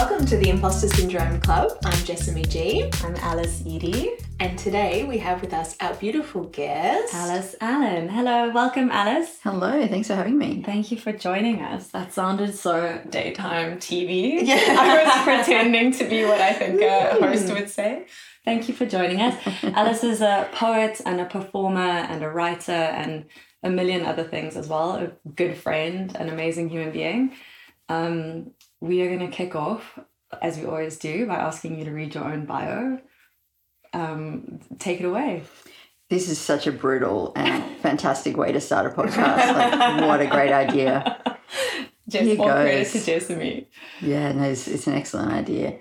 Welcome to the Imposter Syndrome Club. I'm Jessamy G. I'm Alice Edie. And today we have with us our beautiful guest, Alice Allan. Hello, welcome, Alice. Hello, thanks for having me. Thank you for joining us. That sounded so daytime TV. Yeah. I was pretending to be what I think a host would say. Thank you for joining us. Alice is a poet and a performer and a writer and a million other things as well. A good friend, an amazing human being. Um, we are going to kick off, as we always do, by asking you to read your own bio. Um, take it away. This is such a brutal and fantastic way to start a podcast. Like, what a great idea. Just Here goes. to Jessamy. Yeah, no, it's, it's an excellent idea.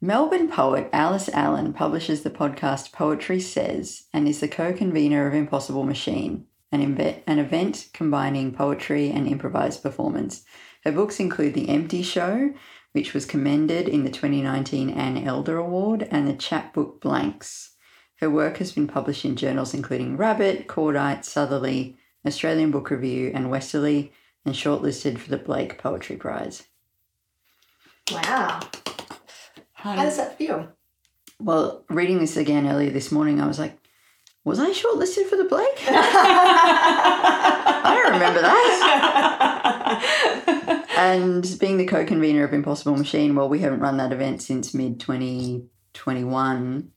Melbourne poet Alice Allan publishes the podcast Poetry Says and is the co convenor of Impossible Machine, an, inve- an event combining poetry and improvised performance. Her books include The Empty Show, which was commended in the 2019 Anne Elder Award, and the chapbook Blanks. Her work has been published in journals including Rabbit, Cordite, Southerly, Australian Book Review, and Westerly, and shortlisted for the Blake Poetry Prize. Wow. How does that feel? Well, reading this again earlier this morning, I was like, was I shortlisted for the Blake? I don't remember that. And being the co convenor of Impossible Machine, well, we haven't run that event since mid 2021.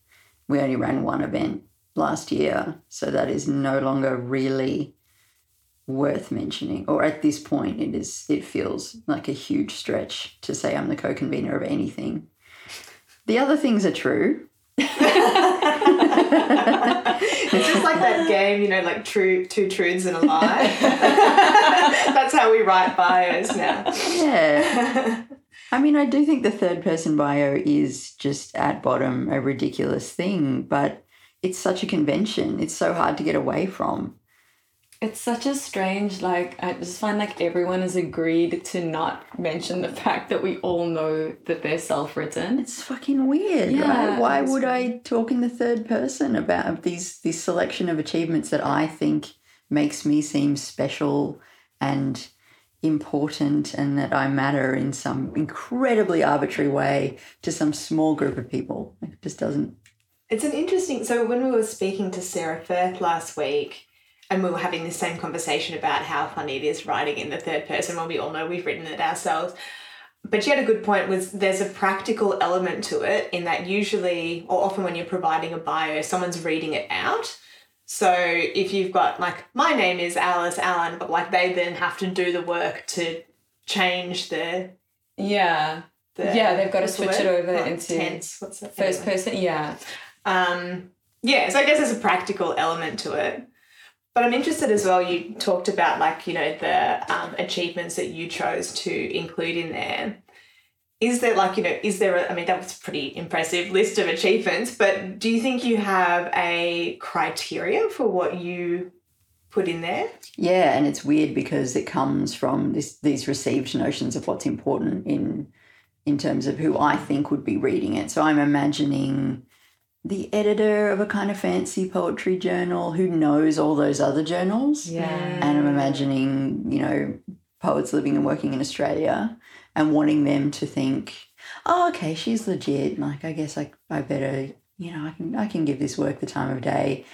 We only ran one event last year. So that is no longer really worth mentioning. Or at this point, it is. It feels like a huge stretch to say I'm the co convenor of anything. The other things are true. It's just like that game, you know, like true two truths and a lie. That's how we write bios now. Yeah. I mean, I do think the third person bio is just at bottom a ridiculous thing, but it's such a convention. It's so hard to get away from. It's such a strange, like, I just find like everyone has agreed to not mention the fact that we all know that they're self written. It's fucking weird, Yeah, right? Why it's would I talk in the third person about these this selection of achievements that I think makes me seem special and important and that I matter in some incredibly arbitrary way to some small group of people? It just doesn't It's an interesting. So when we were speaking to Sarah Firth last week, and we were having the same conversation about how funny it is writing in the third person when we all know we've written it ourselves. But she had a good point. Was there's a practical element to it in that usually, or often when you're providing a bio, someone's reading it out. So if you've got like my name is Alice Allan, but like they then have to do the work to change the Yeah. the Yeah, they've got to switch it over Not into tense. What's that? First Anyway. person, yeah. Um, yeah, so I guess there's a practical element to it. But I'm interested as well. You talked about like you know the um, achievements that you chose to include in there. Is there like you know is there? A, I mean that was a pretty impressive list of achievements. But do you think you have a criteria for what you put in there? Yeah, and it's weird because it comes from this these received notions of what's important in in terms of who I think would be reading it. So I'm imagining the editor of a kind of fancy poetry journal who knows all those other journals. Yeah. And I'm imagining, you know, poets living and working in Australia and wanting them to think, oh, okay, she's legit. Like, I guess I, I better, you know, I can, I can give this work the time of day.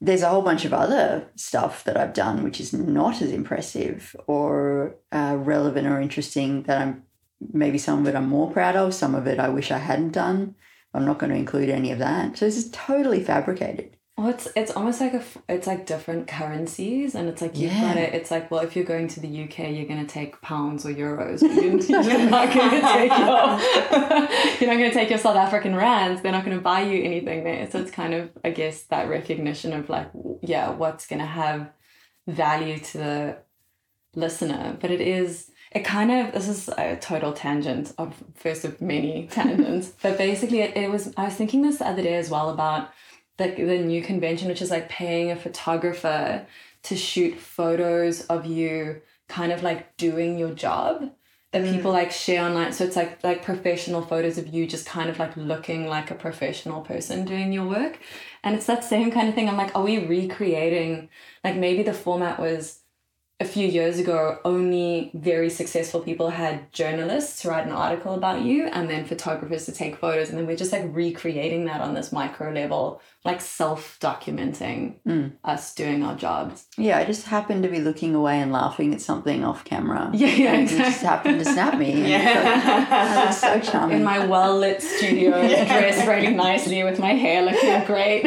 There's a whole bunch of other stuff that I've done which is not as impressive or uh, relevant or interesting that I'm maybe some of it I'm more proud of, some of it I wish I hadn't done. I'm not going to include any of that. So this is totally fabricated. Well, it's it's almost like a it's like different currencies, and it's like you've Yeah. got it. It's like well, if you're going to the UK, you're going to take pounds or euros. You're, you're not going to take your you're not going to take your South African rands. They're not going to buy you anything there. So it's kind of I guess that recognition of like yeah, what's going to have value to the listener. But it is it kind of this is a total tangent of first of many tangents. but basically, it, it was I was thinking this the other day as well about the, the new convention, which is like paying a photographer to shoot photos of you kind of like doing your job that mm. people like share online. So it's like like professional photos of you just kind of like looking like a professional person doing your work. And it's that same kind of thing. I'm like, are we recreating like maybe the format was a few years ago, only very successful people had journalists to write an article about you and then photographers to take photos. And then we're just like recreating that on this micro level, like self documenting Mm. us doing our jobs. Yeah, I just happened to be looking away and laughing at something off camera. Yeah, yeah, and it just happened to snap me. and Yeah. That's so charming. In my well lit studio, Yeah. dressed really nicely with my hair looking great.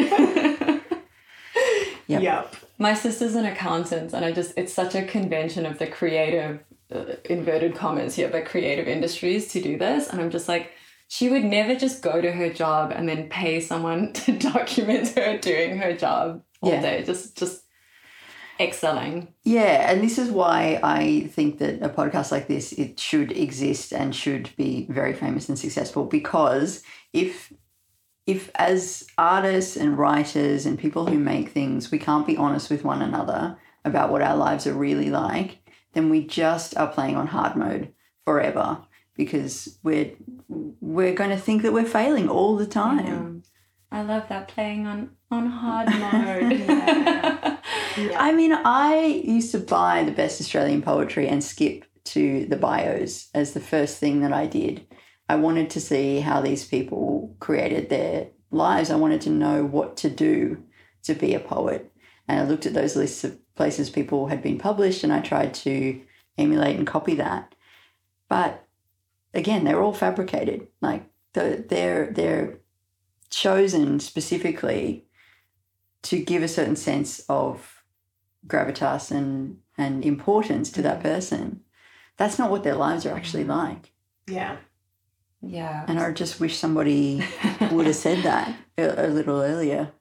Yep. Yep. My sister's an accountant and i just it's such a convention of the creative uh, inverted commas here but creative industries to do this and i'm just like she would never just go to her job and then pay someone to document her doing her job all Yeah. day just just excelling Yeah, and this is why I think that a podcast like this it should exist and should be very famous and successful because if if as artists and writers and people who make things we can't be honest with one another about what our lives are really like, then we just are playing on hard mode forever because we're we're going to think that we're failing all the time. Um, i love that playing on on hard mode Yeah. I mean, I used to buy the best Australian poetry and skip to the bios as the first thing that I did. I wanted to see how these people created their lives. I wanted to know what to do to be a poet. And I looked at those lists of places people had been published and I tried to emulate and copy that. But again, they're all fabricated. Like the, they're they're chosen specifically to give a certain sense of gravitas and and importance to that mm-hmm. person. That's not what their lives are actually mm-hmm. like. Yeah. Yeah And I just wish somebody would have said that a, a little earlier.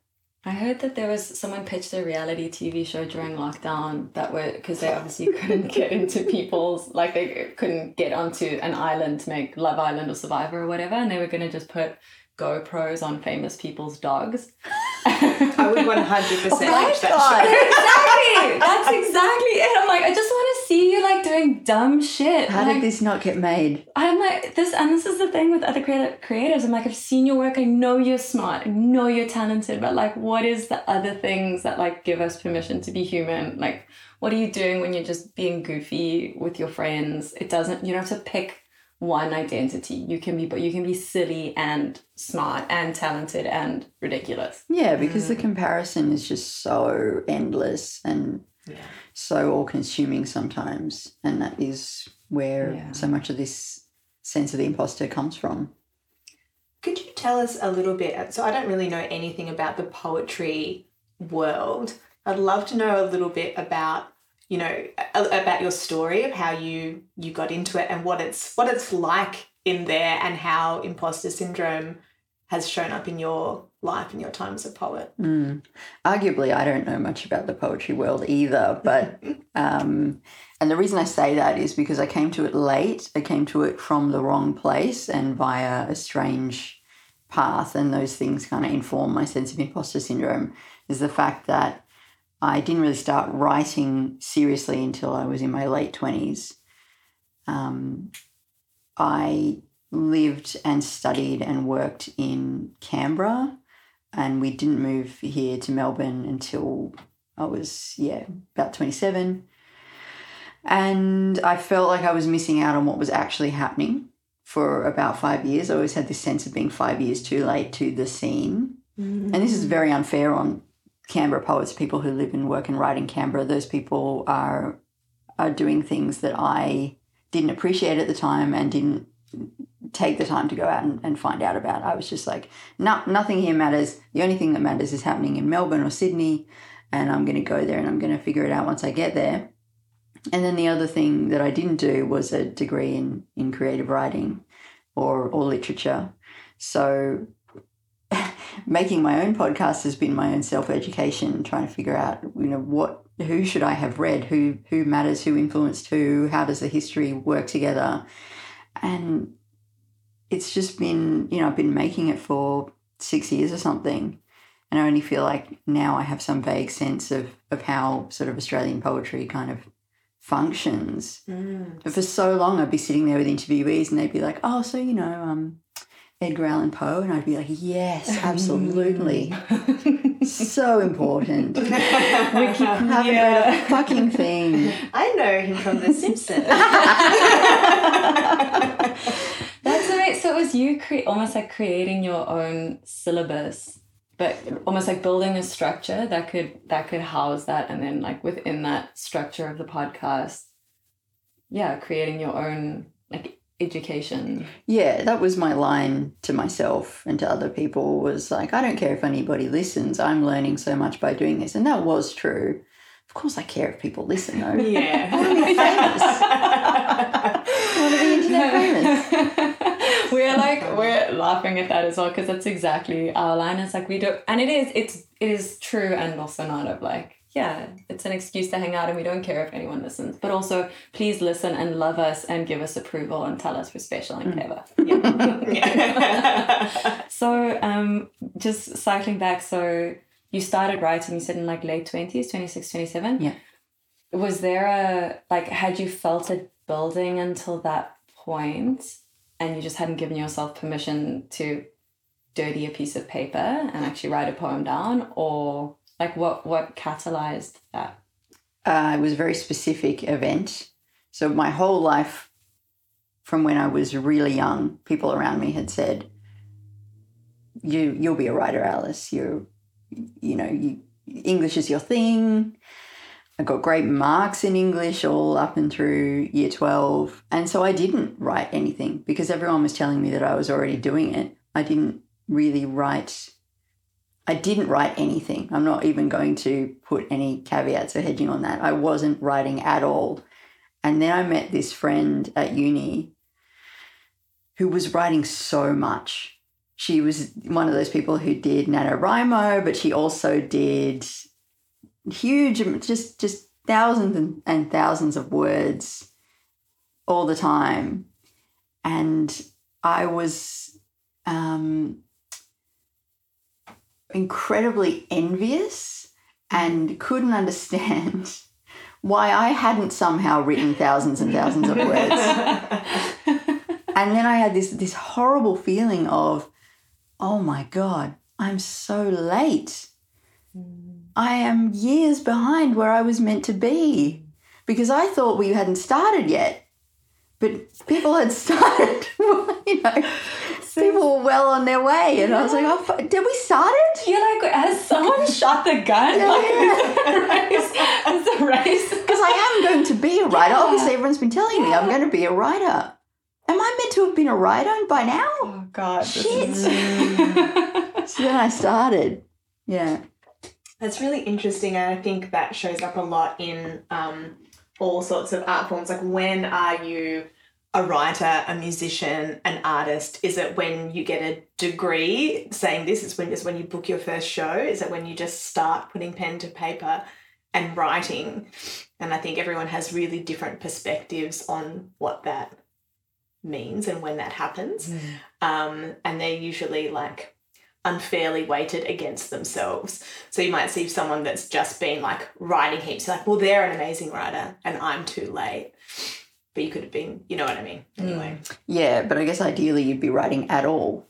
I heard that there was someone pitched a reality TV show during lockdown that were because they obviously couldn't get into people's like they couldn't get onto an island to make Love Island or Survivor or whatever, and they were gonna just put GoPros on famous people's dogs. I would 100% watch that God. show. exactly. That's exactly it. I'm like, I just want to see you like doing dumb shit. How like, did this not get made? I'm like this, and this is the thing with other creative creators. I'm like, I've seen your work. I know you're smart. I know you're talented. But like, what is the other things that like give us permission to be human? Like, what are you doing when you're just being goofy with your friends? It doesn't. You don't have to pick one identity. You can be, but you can be silly and smart and talented and ridiculous. Yeah, because the mm. comparison is just so endless and Yeah. so all consuming sometimes. And that is where Yeah. so much of this sense of the imposter comes from. Could you tell us a little bit? So, I don't really know anything about the poetry world. I'd love to know a little bit about, you know, about your story of how you you got into it and what it's what it's like in there and how imposter syndrome has shown up in your life and your time as a poet. Mm. Arguably, I don't know much about the poetry world either, but um, and the reason I say that is because I came to it late. I came to it from the wrong place and via a strange path, and those things kind of inform my sense of imposter syndrome. Is the fact that I didn't really start writing seriously until I was in my late twenties. Um, I lived and studied and worked in Canberra and we didn't move here to Melbourne until I was yeah about 27 and I felt like I was missing out on what was actually happening for about 5 years. I always had this sense of being 5 years too late to the scene. Mm. And this is very unfair on Canberra poets people who live and work and write in Canberra. Those people are are doing things that I didn't appreciate at the time and didn't take the time to go out and, and find out about. I was just like, no, nothing here matters. The only thing that matters is happening in Melbourne or Sydney, and I'm going to go there and I'm going to figure it out once I get there. And then the other thing that I didn't do was a degree in, in creative writing or, or literature. So making my own podcast has been my own self-education, trying to figure out, you know, what who should I have read, who who matters, who influenced who, how does the history work together? And it's just been, you know, I've been making it for six years or something. And I only feel like now I have some vague sense of, of how sort of Australian poetry kind of functions. Mm. But for so long, I'd be sitting there with interviewees and they'd be like, oh, so, you know, um, Edgar Allan Poe. And I'd be like, yes, absolutely. so important. We keep, Haven't read a fucking thing. I know him from The Simpsons. That's right. So it was you cre- almost like creating your own syllabus, but almost like building a structure that could that could house that, and then like within that structure of the podcast, yeah, creating your own like education. Yeah, that was my line to myself and to other people was like, I don't care if anybody listens. I'm learning so much by doing this. And that was true. Of course, I care if people listen, though. yeah. I want to be famous. I want to be internet famous. we're like we're laughing at that as well because that's exactly our line. It's like we do, and it is it's it is true and also not of like yeah, it's an excuse to hang out and we don't care if anyone listens. But also, please listen and love us and give us approval and tell us we're special and clever. yeah. So, um, just cycling back, so you started writing, you said in like late 20s, 26, 27? Yeah. Was there a, like, had you felt it building until that point and you just hadn't given yourself permission to dirty a piece of paper and actually write a poem down? Or, like, what, what catalyzed that? Uh, it was a very specific event. So my whole life, from when I was really young, people around me had said, "You you'll be a writer, Alice. You you know you English is your thing." I got great marks in English all up and through year twelve, and so I didn't write anything because everyone was telling me that I was already doing it. I didn't really write. I didn't write anything. I'm not even going to put any caveats or hedging on that. I wasn't writing at all. And then I met this friend at uni who was writing so much. She was one of those people who did NaNoWriMo, but she also did huge, just just thousands and, and thousands of words all the time. And I was um, incredibly envious and couldn't understand why I hadn't somehow written thousands and thousands of words. and then I had this this horrible feeling of, oh my god, I'm so late. Mm. I am years behind where I was meant to be because I thought we hadn't started yet. But people had started, you know, people were well on their way. And I was like, oh, did we start it? You're like, has someone shot the gun? Yeah, like, yeah. It's a race. It's a race. Because I am going to be a writer. Yeah. Obviously, everyone's been telling me I'm going to be a writer. Am I meant to have been a writer by now? Oh God. Shit. is- So then I started. Yeah. That's really interesting, and I think that shows up a lot in um, all sorts of art forms. Like, when are you a writer, a musician, an artist? Is it when you get a degree saying this? Is when is when you book your first show? Is it when you just start putting pen to paper and writing? And I think everyone has really different perspectives on what that means and when that happens. Um, and they're usually like unfairly weighted against themselves. So you might see someone that's just been like writing heaps, like, well, they're an amazing writer and I'm too late. But you could have been, you know what I mean? Hmm. Anyway. Yeah, but I guess ideally you'd be writing at all.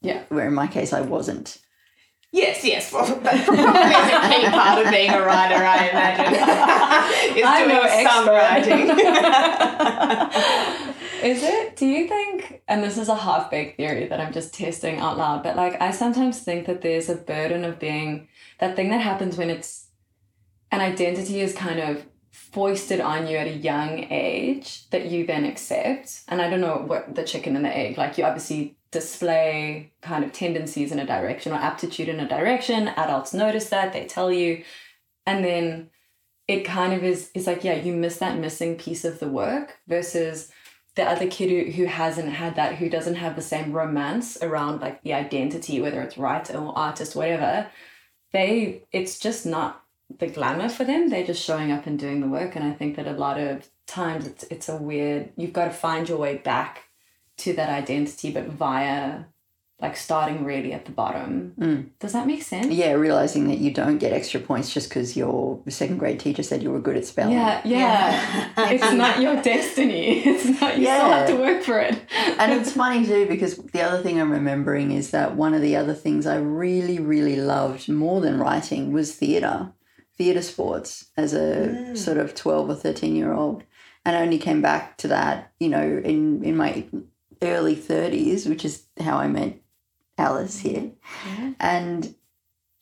Yeah. Where in my case I wasn't. Yes, yes. Well, that probably is a key part of being a writer, I imagine. is I'm doing no some writing. Is it? Do you think, and this is a half baked theory that I'm just testing out loud, but like I sometimes think that there's a burden of being that thing that happens when it's an identity is kind of foisted on you at a young age that you then accept. And I don't know what the chicken and the egg, like you obviously display kind of tendencies in a direction or aptitude in a direction. Adults notice that, they tell you. And then it kind of is is like, yeah, you miss that missing piece of the work versus the other kid who, who hasn't had that, who doesn't have the same romance around like the identity, whether it's writer or artist, whatever, they it's just not the glamour for them. They're just showing up and doing the work. And I think that a lot of times it's it's a weird you've got to find your way back to that identity, but via like starting really at the bottom. Mm. Does that make sense? Yeah, realizing that you don't get extra points just because your second grade teacher said you were good at spelling. Yeah, yeah. it's not your destiny. It's not you still have to work for it. and it's funny too because the other thing I'm remembering is that one of the other things I really, really loved more than writing was theatre, theatre sports as a mm. sort of 12 or 13 year old. And I only came back to that, you know, in, in my early 30s, which is how I met Alice mm-hmm. here. And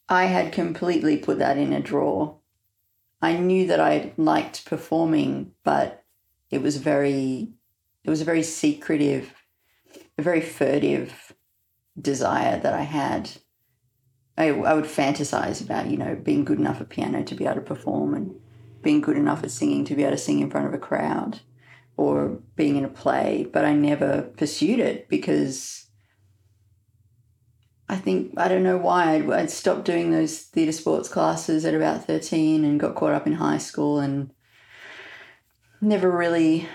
I had completely put that in a drawer. I knew that I liked performing, but it was very, it was a very secretive, a very furtive desire that I had. I, I would fantasize about, you know, being good enough at piano to be able to perform and being good enough at singing to be able to sing in front of a crowd or being in a play, but I never pursued it because I think I don't know why I'd, I'd stopped doing those theatre sports classes at about 13 and got caught up in high school and never really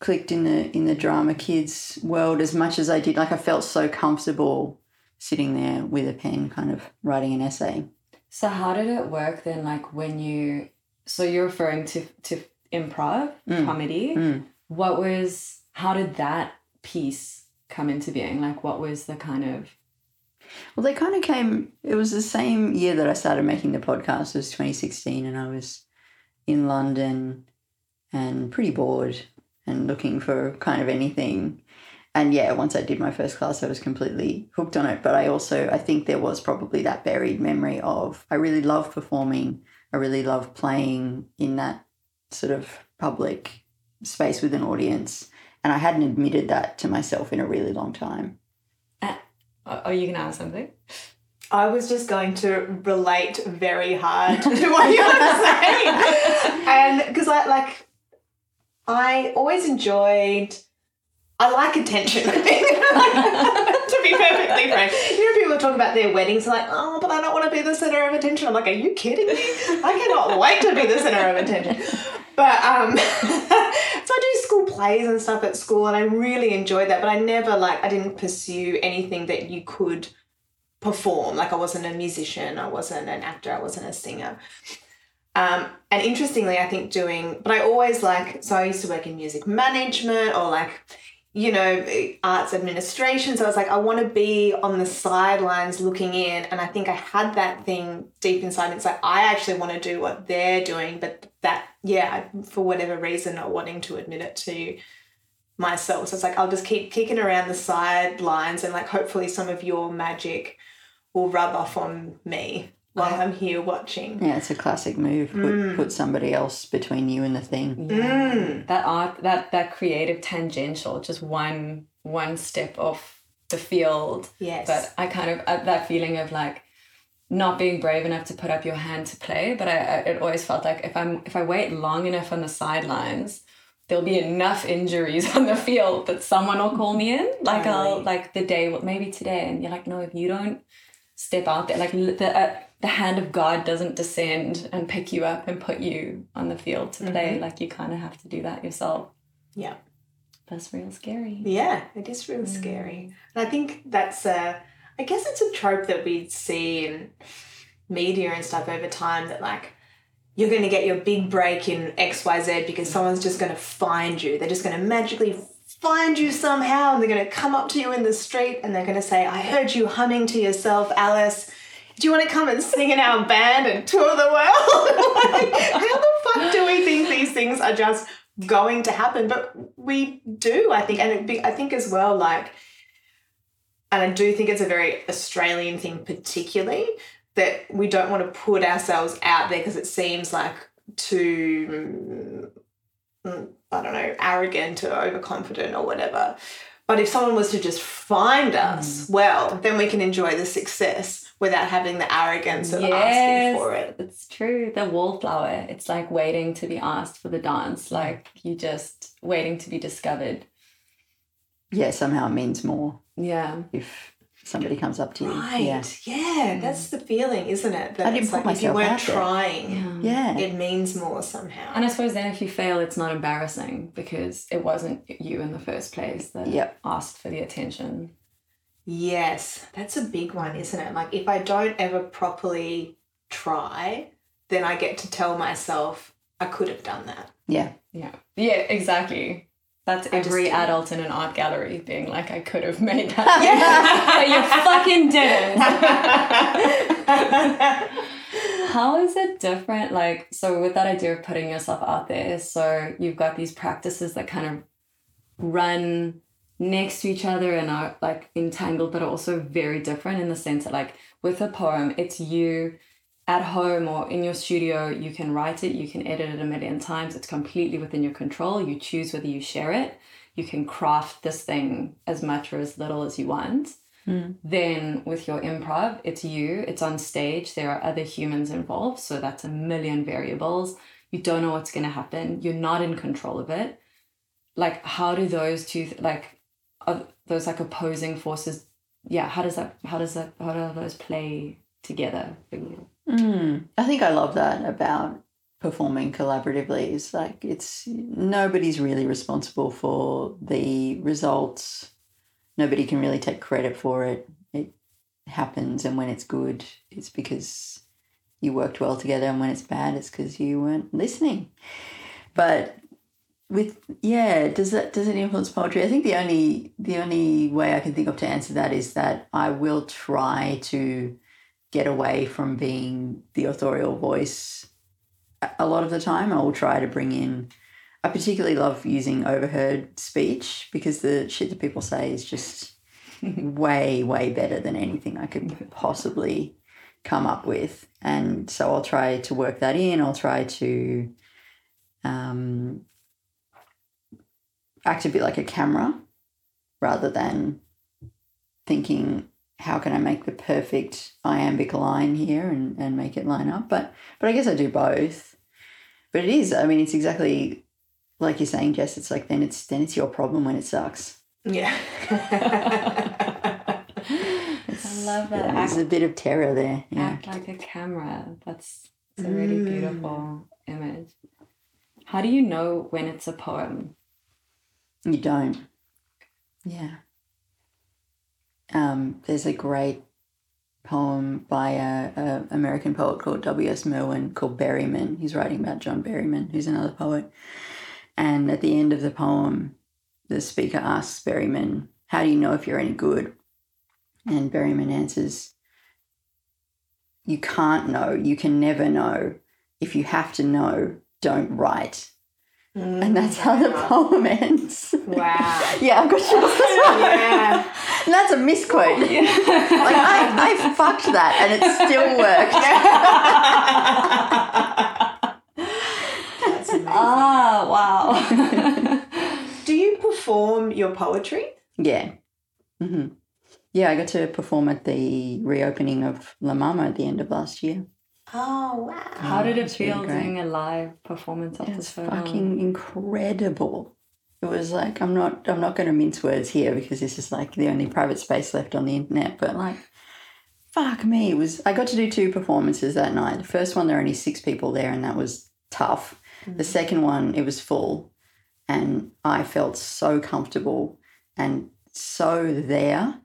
clicked in the in the drama kids world as much as I did. Like I felt so comfortable sitting there with a pen kind of writing an essay So how did it work then? Like when you, so you're referring to to improv Mm. comedy. Mm. What was? How did that piece come into being? Like what was the kind of? well they kind of came it was the same year that I started making the podcast it was 2016 and I was in London and pretty bored and looking for kind of anything and yeah once I did my first class I was completely hooked on it but I also I think there was probably that buried memory of I really love performing I really love playing in that sort of public space with an audience and I hadn't admitted that to myself in a really long time Oh, oh, you can add something. I was just going to relate very hard to what you were saying. and because I like, I always enjoyed, I like attention. to be perfectly frank. You know, people talk about their weddings, like, oh, but I don't want to be the center of attention. I'm like, are you kidding me? I cannot wait to be the center of attention. But um, so I do school plays and stuff at school, and I really enjoyed that. But I never like I didn't pursue anything that you could perform. Like I wasn't a musician, I wasn't an actor, I wasn't a singer. Um, and interestingly, I think doing, but I always like, so I used to work in music management or like, you know, arts administration. So I was like, I want to be on the sidelines looking in. And I think I had that thing deep inside. It's like, I actually want to do what they're doing, but that, yeah, for whatever reason, not wanting to admit it to myself. So it's like, I'll just keep kicking around the sidelines and like, hopefully some of your magic will rub off on me while I'm here watching. yeah it's a classic move put, put somebody else between you and the thing Mm. That art, that that creative tangential, just one one step off the field. Yes. But I kind of uh, that feeling of like not being brave enough to put up your hand to play. But I, I it always felt like if I'm if I wait long enough on the sidelines, there'll be enough injuries on the field that someone will call me in. Like I'll like the day, maybe today, and you're like, no, if you don't step out there, like the uh, the hand of God doesn't descend and pick you up and put you on the field to play. Mm-hmm. Like you kind of have to do that yourself. Yeah. That's real scary. Yeah, it is really mm. scary. And I think that's a, I guess it's a trope that we see in media and stuff over time that like, you're going to get your big break in XYZ because someone's just going to find you. They're just going to magically find you somehow and they're going to come up to you in the street and they're going to say, I heard you humming to yourself, Alice. Do you want to come and sing in our band and tour the world? like, how the fuck do we think these things are just going to happen? But we do, I think. And it be, I think as well, like, and I do think it's a very Australian thing, particularly, that we don't want to put ourselves out there because it seems like too, mm, I don't know, arrogant or overconfident or whatever. But if someone was to just find us, well, then we can enjoy the success without having the arrogance of asking for it. It's true. The wallflower. It's like waiting to be asked for the dance. Like you just waiting to be discovered. yeah somehow it means more Yeah. if somebody comes up to you Right. yeah Yeah. that's the feeling, isn't it? That I didn't it's put like if you weren't out there. trying, yeah it means more somehow. And I suppose then if you fail, it's not embarrassing because it wasn't you in the first place that Yep. asked for the attention. Yes, that's a big one, isn't it? Like, if I don't ever properly try, then I get to tell myself I could have done that. Yeah. Yeah. Yeah, exactly. That's I every adult in an art gallery being like, I could have made that. but you fucking didn't. How is it different? Like, so with that idea of putting yourself out there, so you've got these practices that kind of run next to each other and are like entangled, but are also very different in the sense that, like, with a poem, it's you at home or in your studio, you can write it, you can edit it a million times. It's completely within your control. You choose whether you share it. You can craft this thing as much or as little as you want. Hmm. Then with your improv, it's you, it's on stage, there are other humans involved. So that's a million variables. You don't know what's going to happen. You're not in control of it. Like, how do those two, th- like, are those like opposing forces? Yeah, how does that, how does that, how do those play together? Mm, I think I love that about performing collaboratively. It's like it's nobody's really responsible for the results. Nobody can really take credit for it. It happens, and when it's good, it's because you worked well together, and when it's bad, it's because you weren't listening. But with yeah, does that does it influence poetry? I think the only the only way I can think of to answer that is that I will try to get away from being the authorial voice a- lot of the time. I will try to bring in. I particularly love using overheard speech because the shit that people say is just way, way better than anything I could possibly come up with. And so I'll try to work that in. I'll try to um, act a bit like a camera rather than thinking how can I make the perfect iambic line here and, and make it line up? But but I guess I do both. But it is, I mean, it's exactly like you're saying, Jess, it's like then it's then it's your problem when it sucks. Yeah. I love that. There's a bit of terror there. Yeah. act like a camera. That's a really mm. beautiful image. How do you know when it's a poem? You don't. Yeah. Um, there's a great poem by a, a American poet called W.S. Merwin called Berryman. He's writing about John Berryman, who's another poet. And at the end of the poem, the speaker asks Berryman, How do you know if you're any good? And Berryman answers, You can't know. You can never know. If you have to know, don't write. And that's how the poem ends. Wow. Yeah, I've got chills. Yeah. And that's a misquote. Like I, I fucked that and it still worked. That's amazing. Ah, wow. Do you perform your poetry? Yeah. hmm Yeah, I got to perform at the reopening of La Mama at the end of last year. Oh wow. How did it It's really feel doing a live performance of It's this film? fucking incredible. It was like I'm not I'm not going to mince words here because this is like the only private space left on the internet. But like, fuck me, it was. I got to do two performances that night. The first one there were only six people there, and that was tough. The mm. second one it was full, and I felt so comfortable and so there,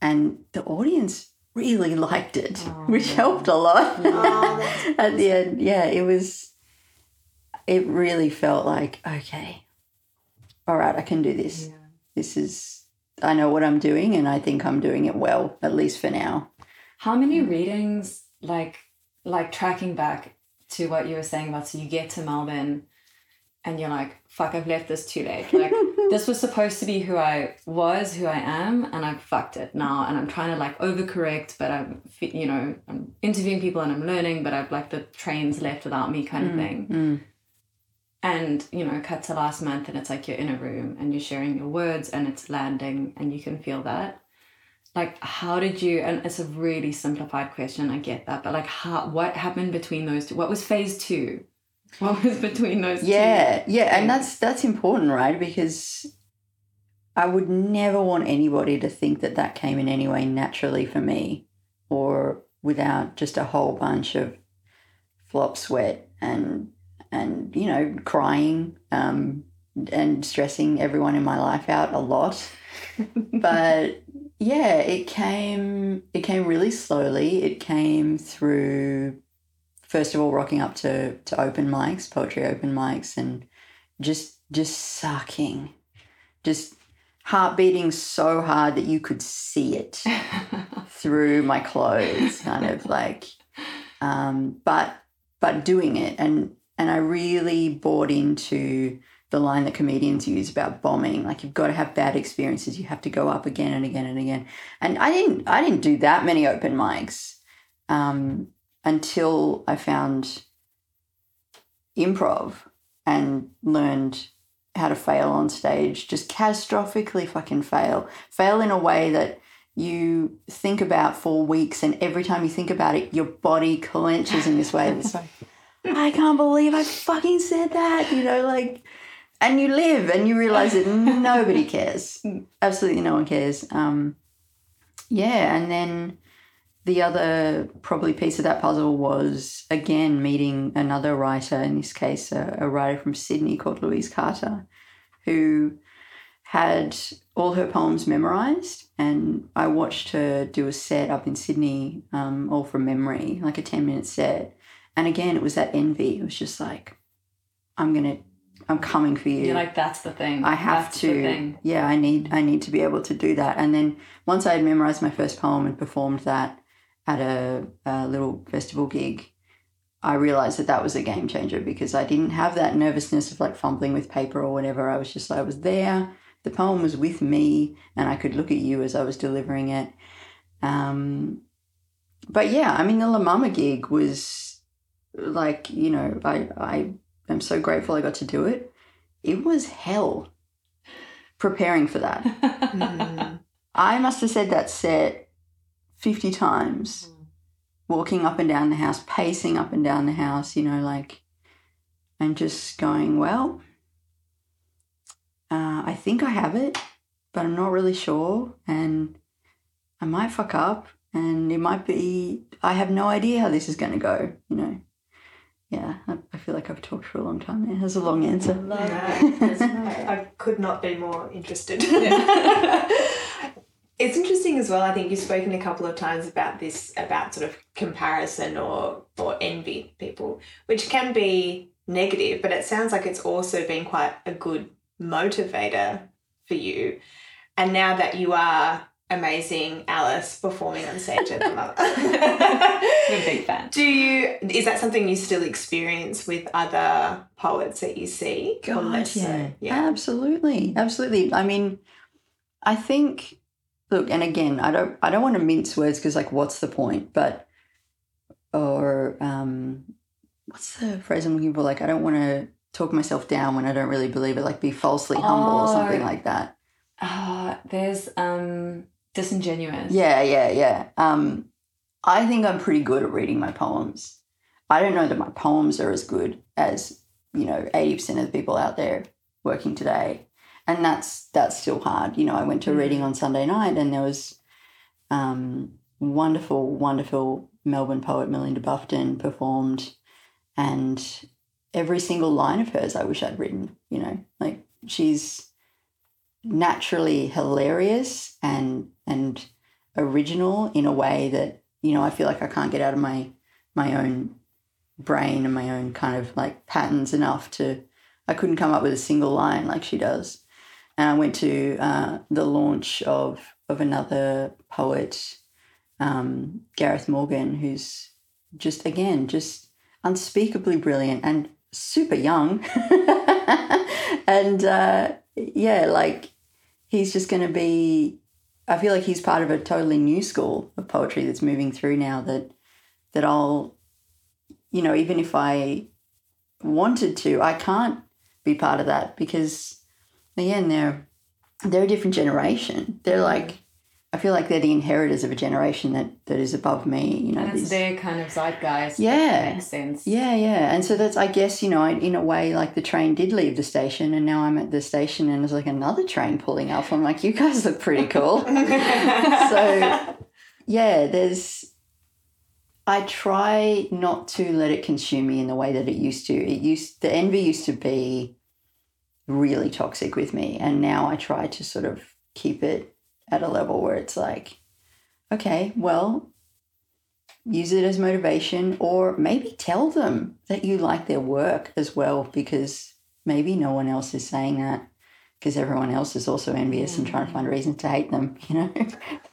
and the audience really liked it, oh. which helped a lot. Oh, at the end yeah it was it really felt like okay all right i can do this. This is i know what i'm doing and i think i'm doing it well at least for now. How many mm. readings, like, like tracking back to what you were saying about, so you get to Melbourne, and you're like, "Fuck, I've left this too late." Like, this was supposed to be who I was, who I am, and I've fucked it now, and I'm trying to like overcorrect, but I'm, you know, I'm interviewing people and I'm learning, but I've like the trains left without me, kind of thing. Mm. And you know, cut to last month, and it's like you're in a room and you're sharing your words, and it's landing, and you can feel that like how did you and it's a really simplified question i get that but like how what happened between those two what was phase two what was between those yeah yeah and that's that's important right? Because i would never want anybody to think that that came in any way naturally for me or without just a whole bunch of flop sweat and and you know crying um and stressing everyone in my life out a lot. But yeah, it came it came really slowly. It came through first of all rocking up to to open mics, poetry open mics and just just sucking. Just heart beating so hard that you could see it through my clothes, kind of like um, but but doing it. And and I really bought into the line that comedians use about bombing. Like you've got to have bad experiences. You have to go up again and again and again. And i didn't i didn't do that many open mics. Um, until i found improv and learned how to fail on stage just catastrophically fucking fail fail in a way that you think about for weeks and every time you think about it your body clenches in this way it's like i can't believe i fucking said that you know like and you live and you realize that nobody cares. Absolutely no one cares. Um, yeah, and then the other probably piece of that puzzle was again meeting another writer, in this case, a, a writer from Sydney called Louise Carter, who had all her poems memorized. And I watched her do a set up in Sydney, um, all from memory, like a 10 minute set. And again, it was that envy. It was just like, I'm going to I'm coming for you. You're like, that's the thing. I have That's to. Yeah, I need I need to be able to do that. And then once I had memorized my first poem and performed that at a, a little festival gig, I realized that that was a game changer because I didn't have that nervousness of like fumbling with paper or whatever. I was just I was there. The poem was with me, and I could look at you as I was delivering it. Um, but yeah, I mean, the La Mama gig was like you know I I am so grateful I got to do it. It was hell preparing for that. Mm. I must have said that set 50 times, walking up and down the house, pacing up and down the house, you know, like, and just going, well, uh, I think I have it, but I'm not really sure. And I might fuck up, and it might be, I have no idea how this is going to go, you know. Yeah, I, I feel like I've talked for a long time there. That's a long answer. No, I could not be more interested. it's interesting as well. I think you've spoken a couple of times about this, about sort of comparison or or envy people, which can be negative, but it sounds like it's also been quite a good motivator for you. And now that you are amazing Alice performing on stage at the mother. I'm a big fan. Do you is that something you still experience with other poets that you see? God, so? yeah. yeah. Absolutely. Absolutely. I mean, I think look, and again, I don't I don't want to mince words because like what's the point? But or um what's the phrase I'm looking for? Like I don't want to talk myself down when I don't really believe it, like be falsely humble or something Oh. like that. Uh, there's um disingenuous. Yeah, yeah, yeah. Um I think I'm pretty good at reading my poems. I don't know that my poems are as good as, you know, 80% of the people out there working today. And that's that's still hard. You know, I went to a reading on Sunday night and there was um wonderful, wonderful Melbourne poet Melinda Bufton performed and every single line of hers I wish I'd written, you know. Like she's naturally hilarious and and original in a way that you know I feel like I can't get out of my my own brain and my own kind of like patterns enough to I couldn't come up with a single line like she does. And I went to uh, the launch of of another poet, um, Gareth Morgan, who's just again just unspeakably brilliant and super young, and uh, yeah, like he's just going to be. I feel like he's part of a totally new school of poetry that's moving through now. That that I'll, you know, even if I wanted to, I can't be part of that because again, they're they're a different generation. They're like. I feel like they're the inheritors of a generation that, that is above me. You know, And it's these- their kind of zeitgeist. Yeah. Makes sense. yeah, yeah. And so that's, I guess, you know, I- in a way, like the train did leave the station and now I'm at the station and there's like another train pulling up. I'm like, you guys look pretty cool. so, yeah, there's, I try not to let it consume me in the way that it used to. It used, the envy used to be really toxic with me. And now I try to sort of keep it at a level where it's like, okay, well, use it as motivation or maybe tell them that you like their work as well because maybe no one else is saying that because everyone else is also envious and trying to find reasons to hate them, you know?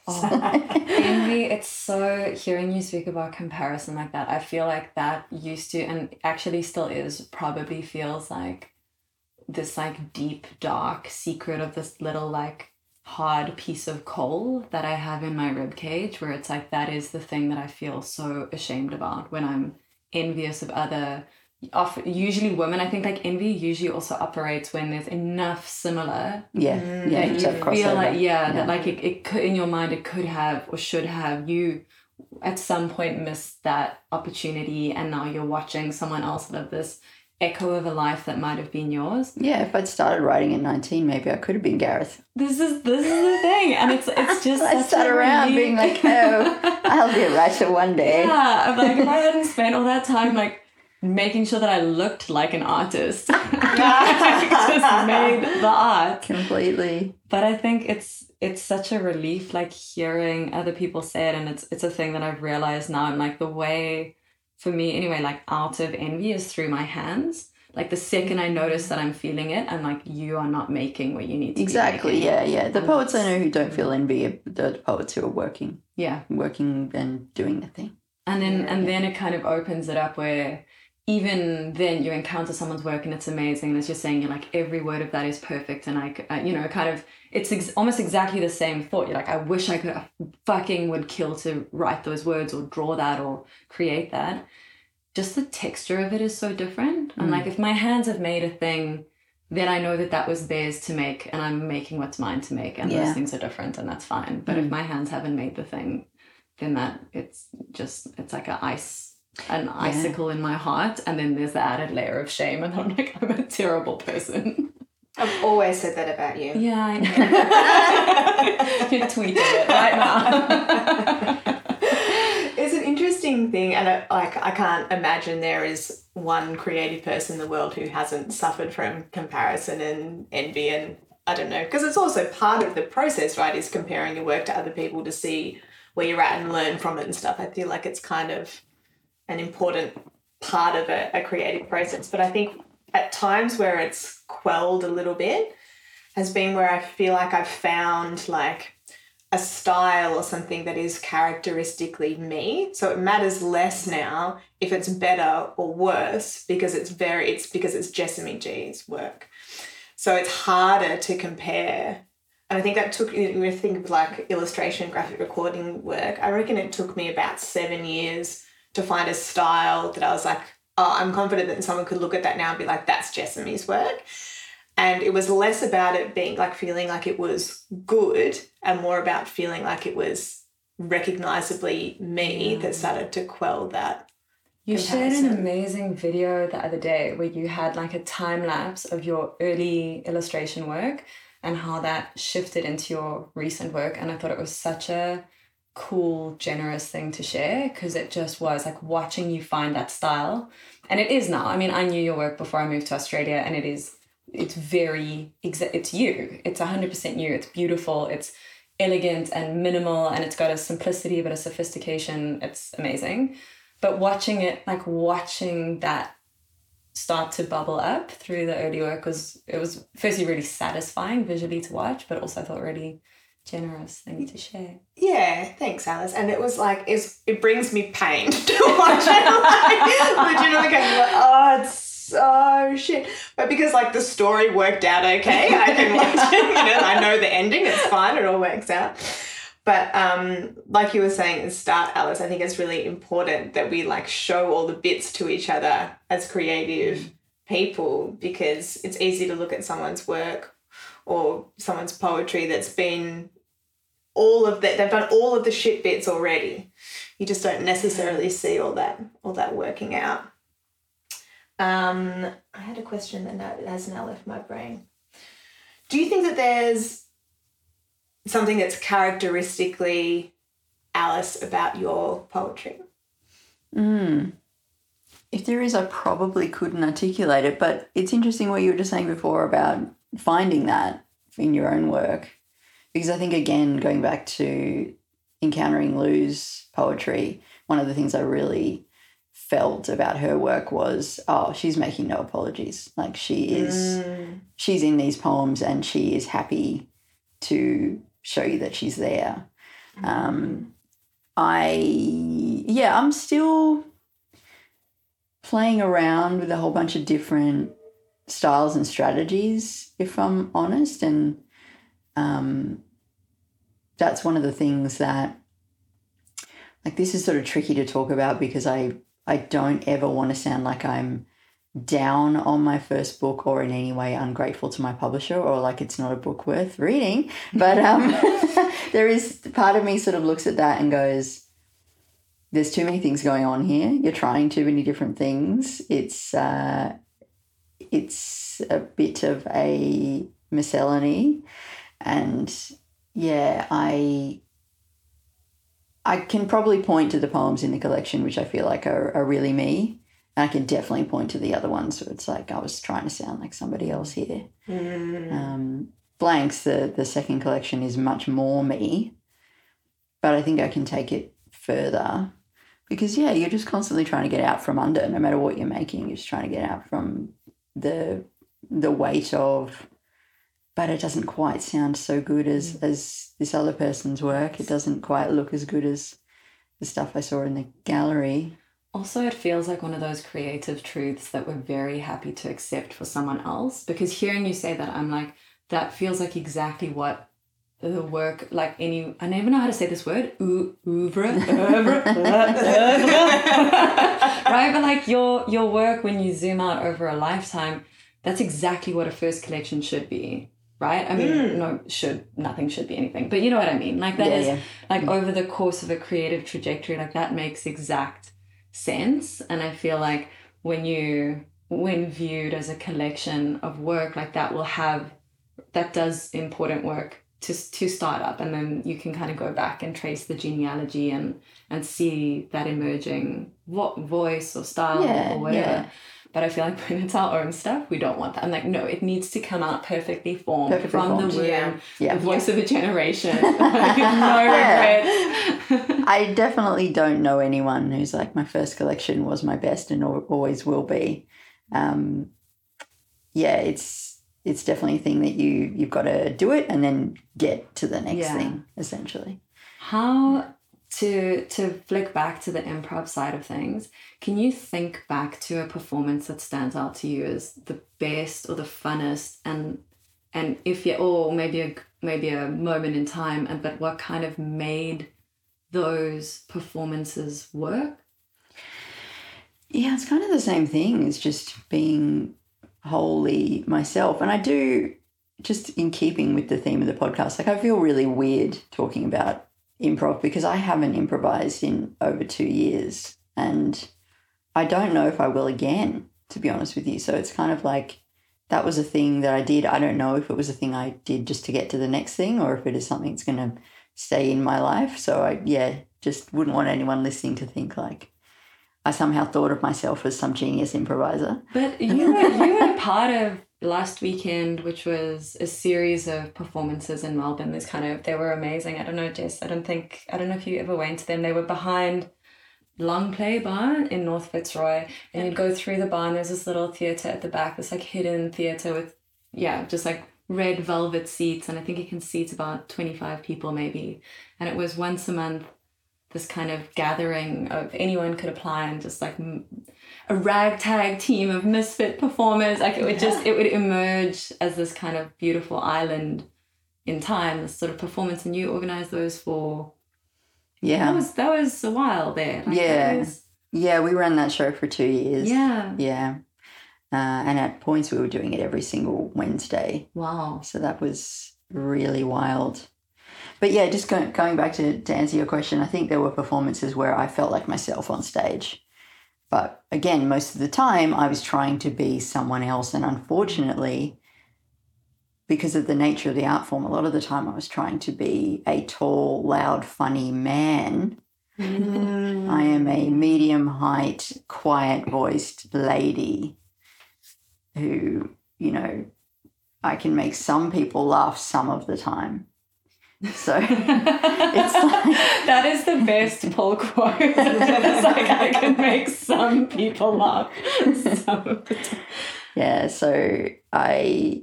Oh, envy it's so hearing you speak about comparison like that i feel like that used to and actually still is probably feels like this like deep dark secret of this little like hard piece of coal that i have in my rib cage where it's like that is the thing that i feel so ashamed about when i'm envious of other often usually women i think like envy usually also operates when there's enough similar yeah, Mm, yeah, you feel like yeah, Yeah. that like it, it could in your mind it could have or should have you at some point missed that opportunity and now you're watching someone else live this echo of a life that might have been yours Yeah, if I'd started writing at 19, maybe I could have been Gareth. this is this is the thing and it's it's just I sat around relief. being like, oh, I'll be a writer one day. yeah I'm like if I hadn't spent all that time like making sure that I looked like an artist I just made the art Completely. but I think it's it's such a relief like hearing other people say it and it's it's a thing that I've realized now and like the way for me anyway like out of envy is through my hands like the second I notice that I'm feeling it I'm like you are not making what you need to Exactly. Yeah, yeah. The And poets I know who don't feel envy are the poets who are working, yeah working and doing the thing. and then Yeah. and then it kind of opens it up where even then you encounter someone's work and it's amazing and as you're saying you're like every word of that is perfect and I c- uh, you know kind of it's ex- almost exactly the same thought you're like I wish I could I fucking would kill to write those words or draw that or create that just the texture of it is so different and Mm. like if my hands have made a thing then I know that that was theirs to make and I'm making what's mine to make and Yeah. those things are different and that's fine but if Mm. my hands haven't made the thing then that it's just it's like an ice an icicle in my heart and then there's the added layer of shame and i'm like i'm a terrible person I've always said that about you. yeah i know you're tweeting it right now it's an interesting thing, and I, like I can't imagine there is one creative person in the world who hasn't suffered from comparison and envy, and I don't know because it's also part of the process, right? Is comparing your work to other people to see where you're at and learn from it and stuff. I feel like it's kind of an important part of a, a creative process, but I think at times where it's quelled a little bit has been where I feel like I've found like a style or something that is characteristically me. So it matters less now if it's better or worse because it's very it's because it's Jessamy G's work. So it's harder to compare. And I think that took you think of like illustration, graphic recording work, I reckon it took me about seven years to find a style that I was like, oh, I'm confident that someone could look at that now and be like, that's Jessamy's work. And it was less about it being like feeling like it was good and more about feeling like it was recognizably me that mm. started to quell that. you shared an amazing video the other day where you had like a time lapse of your early illustration work and how that shifted into your recent work and i thought it was such a cool generous thing to share because it just was like watching you find that style. And it is now. I mean i knew your work before i moved to australia and it is it's very it's you. It's 100% you. It's beautiful. It's elegant and minimal and it's got a simplicity but a sophistication. It's amazing. But watching it like watching that start to bubble up through the early work was it was firstly really satisfying visually to watch but also i thought really generous thing to share Yeah, thanks, Alice. And it was like it's it brings me pain to watch it. Like, legitimately, like, oh, it's so shit. But because like the story worked out okay, I can watch it. You know, I know the ending. It's fine. It all works out. But um, like you were saying at the start, Alice, I think it's really important that we like show all the bits to each other as creative people because it's easy to look at someone's work or someone's poetry that's been all of that they've done all of the shit bits already. You just don't necessarily see all that all that working out. Um i had a question that has now left my brain. Do you think that there's something that's characteristically alice about your poetry? Mm. If there is, I probably couldn't articulate it, but it's interesting what you were just saying before about finding that in your own work. because I think again going back to encountering Lou's poetry, one of the things I really felt about her work was oh she's making no apologies like she is Mm. she's in these poems and she is happy to show you that she's there um i yeah i'm still playing around with a whole bunch of different styles and strategies if i'm honest and um that's one of the things that like this is sort of tricky to talk about because i i don't ever want to sound like i'm down on my first book or in any way ungrateful to my publisher or like it's not a book worth reading. But um there is part of me sort of looks at that and goes there's too many things going on here. You're trying too many different things. It's uh it's a bit of a miscellany and yeah i i can probably point to the poems in the collection which i feel like are, are really me and I can definitely point to the other ones where it's like I was trying to sound like somebody else here. Mm. Um, Blanks, the the second collection, is much more me, but I think I can take it further because yeah, you're just constantly trying to get out from under. No matter what you're making, you're just trying to get out from the the weight of. But it doesn't quite sound so good as mm. as this other person's work. It doesn't quite look as good as the stuff I saw in the gallery. Also, it feels like one of those creative truths that we're very happy to accept for someone else. Because hearing you say that, I'm like, that feels like exactly what the work, like any, I never know how to say this word, oo- oeuvre, oeuvre, right? But like your your work, when you zoom out over a lifetime, that's exactly what a first collection should be, right? I mean, mm. no, should nothing should be anything, but you know what I mean. Like that Yeah, is yeah. like over the course of a creative trajectory, like that makes exact sense and i feel like when you when viewed as a collection of work like that will have that does important work to to start up and then you can kind of go back and trace the genealogy and and see that emerging what voice or style Yeah, or whatever yeah. but I feel like when it's our own stuff, we don't want that. I'm like, no, it needs to come out perfectly formed Perfectly from formed, the womb, yeah. Yeah. the voice of a generation. like, no regrets. I definitely don't know anyone who's like my first collection was my best and always will be. Um, yeah, it's it's definitely a thing that you you've got to do it and then get to the next thing essentially. How to to flick back to the improv side of things, can you think back to a performance that stands out to you as the best or the funnest and and if you or maybe a maybe a moment in time and but what kind of made those performances work? Yeah, it's kind of the same thing. It's just being wholly myself. And I do, just in keeping with the theme of the podcast, like I feel really weird talking about improv because I haven't improvised in over two years. And I don't know if I will again, to be honest with you. So it's kind of like that was a thing that I did. I don't know if it was a thing I did just to get to the next thing or if it is something that's going to stay in my life. So I, yeah, just wouldn't want anyone listening to think like, I somehow thought of myself as some genius improviser. But you were you were part of last weekend, which was a series of performances in Melbourne. This kind of they were amazing. I don't know, Jess. I don't think I don't know if you ever went to them. They were behind Long Play Bar in North Fitzroy, and you'd go through the bar. and There's this little theater at the back. This like hidden theater with yeah, just like red velvet seats, and I think it can seat about twenty five people maybe. And it was once a month this kind of gathering of anyone could apply and just like a ragtag team of misfit performers like it would just it would emerge as this kind of beautiful island in time this sort of performance and you organized those for Yeah. that was that was a while there Like, Yeah. was- Yeah, we ran that show for two years. yeah Yeah. Uh, and at points, we were doing it every single Wednesday. wow So that was really wild. But yeah, just going, going back to, to answer your question, I think there were performances where I felt like myself on stage. But again, most of the time, I was trying to be someone else. And unfortunately, because of the nature of the art form, a lot of the time I was trying to be a tall, loud, funny man. Mm. I am a medium height, quiet voiced lady who, you know, I can make some people laugh some of the time. So it's like that is the best pull quote. it's like I can make some people laugh. Some yeah, so I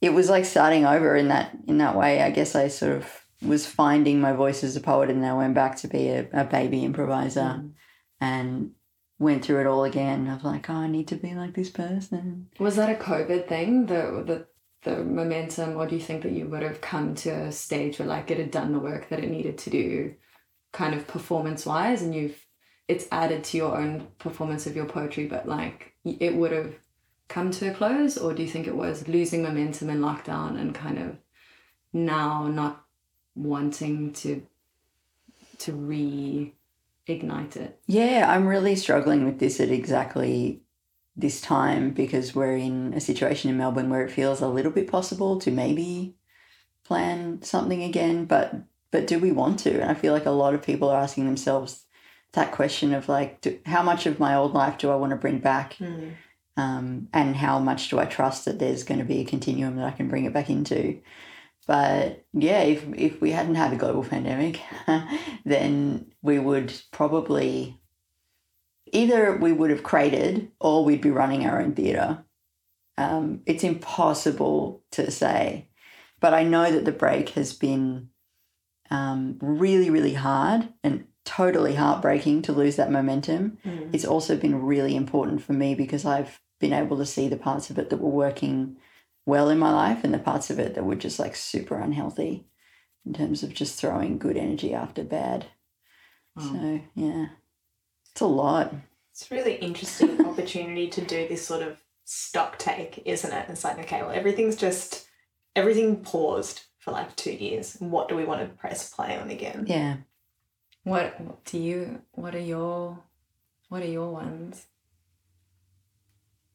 it was like starting over in that in that way. I guess I sort of was finding my voice as a poet and then I went back to be a, a baby improviser Mm. and went through it all again. I was like, oh, I need to be like this person. Was that a COVID thing? The the the momentum, or do you think that you would have come to a stage where like it had done the work that it needed to do, kind of performance wise, and you've it's added to your own performance of your poetry, but like it would have come to a close, or do you think it was losing momentum in lockdown and kind of now not wanting to to reignite it? Yeah, I'm really struggling with this at exactly this time because we're in a situation in Melbourne where it feels a little bit possible to maybe plan something again, but but do we want to? And I feel like a lot of people are asking themselves that question of like, do, how much of my old life do I want to bring back? Mm. um, and how much do I trust that there's going to be a continuum that I can bring it back into. But yeah, if if we hadn't had a global pandemic, then we would probably either we would have created or we'd be running our own theatre. Um, it's impossible to say, but I know that the break has been um, really, really hard and totally heartbreaking to lose that momentum Mm. it's also been really important for me because I've been able to see the parts of it that were working well in my life and the parts of it that were just like super unhealthy in terms of just throwing good energy after bad. Wow. So, yeah, it's a lot. It's a really interesting opportunity to do this sort of stock take, isn't it? It's like, okay, well, everything's just, everything paused for like two years. What do we want to press play on again? Yeah. What do you? What are your? What are your ones?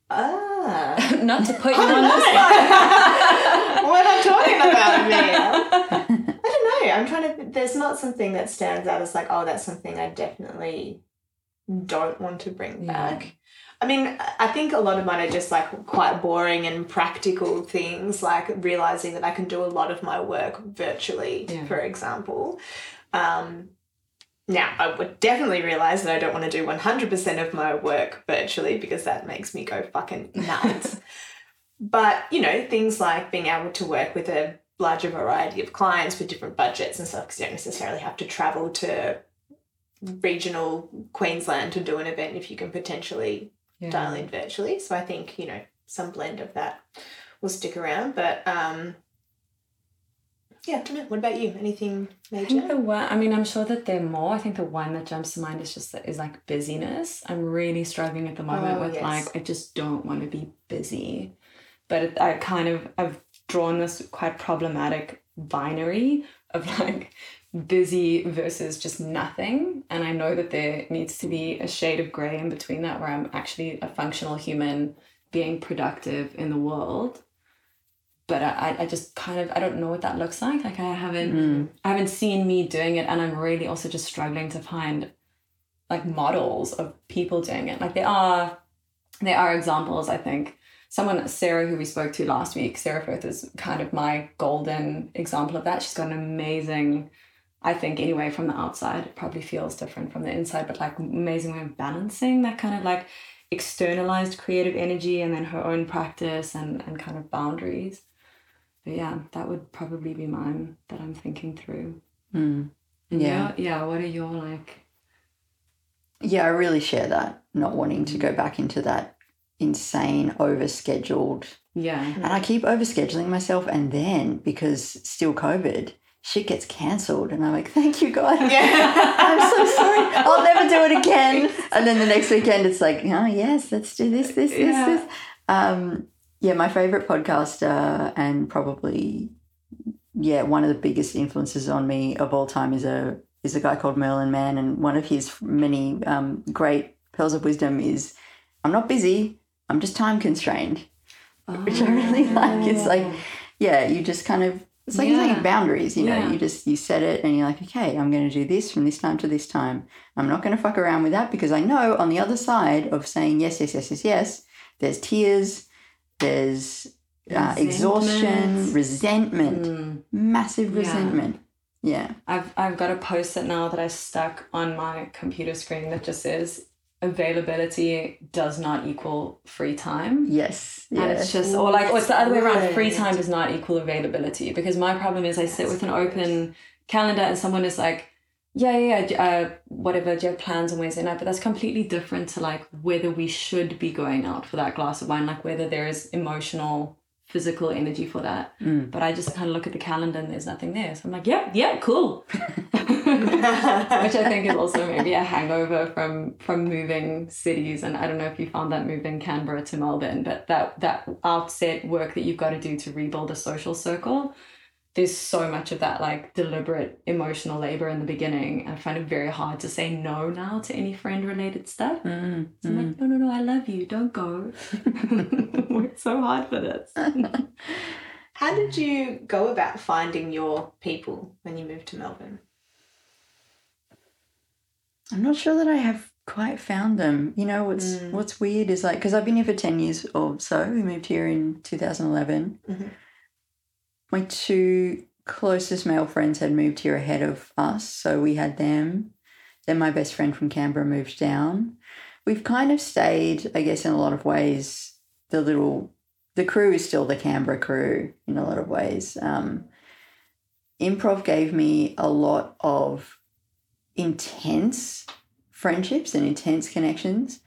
Ah. Not to put you Oh, on the spot. We're not talking about me. I don't know. I'm trying to. There's not something that stands out as like, oh, that's something I definitely don't want to bring Yeah. back. I mean, I think a lot of mine are just like quite boring and practical things, like realizing that I can do a lot of my work virtually, Yeah. for example. Um, now, I would definitely realize that I don't want to do 100% of my work virtually because that makes me go fucking nuts. but, you know, things like being able to work with a larger variety of clients with different budgets and stuff because you don't necessarily have to travel to regional Queensland to do an event if you can potentially Yeah. dial in virtually. So I think, you know, some blend of that will stick around. But um yeah, I don't know. What about you? Anything I think major? the one. I mean, I'm sure that there are more. I think the one that jumps to mind is just that is like busyness. I'm really struggling at the moment Oh, with yes. like I just don't want to be busy, but it, I kind of I've drawn this quite problematic binary of like busy versus just nothing, and I know that there needs to be a shade of gray in between that where I'm actually a functional human being productive in the world. But I, I- just kind of I don't know what that looks like. Like I haven't Mm. I haven't seen me doing it, and I'm really also just struggling to find like models of people doing it. Like there are there are examples. I think someone Sarah who we spoke to last week, Sarah Firth is kind of my golden example of that. She's got an amazing, I think anyway from the outside, it probably feels different from the inside, but like amazing way of balancing that kind of like externalized creative energy and then her own practice and and kind of boundaries. But yeah, that would probably be mine that I'm thinking through. Mm. And Yeah. yeah. What are your like? Yeah, I really share that, not wanting to go back into that insane, overscheduled Yeah. And I keep overscheduling myself, and then because still COVID, shit gets cancelled, and I'm like, thank you, God. Yeah. I'm so sorry. I'll never do it again. And then the next weekend, it's like, oh yes, let's do this, this, this, Yeah. this. Um, yeah, my favorite podcaster, and probably, yeah, one of the biggest influences on me of all time is a is a guy called Merlin Mann, and one of his many um, great pearls of wisdom is, I'm not busy. I'm just time constrained which I really like. It's like, yeah, you just kind of it's like Yeah. setting boundaries, you know. Yeah. You just you set it and you're like, okay, I'm gonna do this from this time to this time. I'm not gonna fuck around with that because I know on the other side of saying yes, yes, yes, yes, yes, there's tears, there's uh, exhaustion, Resentment. Mm. massive Yeah. resentment. Yeah. I've I've got a post-it now that I stuck on my computer screen that just says availability does not equal free time. Yes. And it's just, or like, or it's the other way around. Free time does not equal availability because my problem is I sit with an open calendar and someone is like, yeah, yeah, yeah, uh, whatever, do you have plans on Wednesday night? But that's completely different to like whether we should be going out for that glass of wine, like whether there is emotional, physical energy for that. Mm. But I just kind of look at the calendar and there's nothing there. So I'm like, yeah, yeah, cool. Which I think is also maybe a hangover from from moving cities. And I don't know if you found that moving Canberra to Melbourne, but that that outset work that you've got to do to rebuild a social circle. There's so much of that like deliberate emotional labor in the beginning. I find it very hard to say no now to any friend related stuff. Mm, So I'm like, no, no, no, I love you. Don't go. Worked so hard for this. How did you go about finding your people when you moved to Melbourne? I'm not sure that I have quite found them. You know, what's Mm. what's weird is like because I've been here for ten years or so. We moved here in 2011. Mhm. My two closest male friends had moved here ahead of us, so we had them. Then my best friend from Canberra moved down. We've kind of stayed, I guess, in a lot of ways. The little, the crew is still the Canberra crew in a lot of ways. Um, improv gave me a lot of intense friendships and intense connections.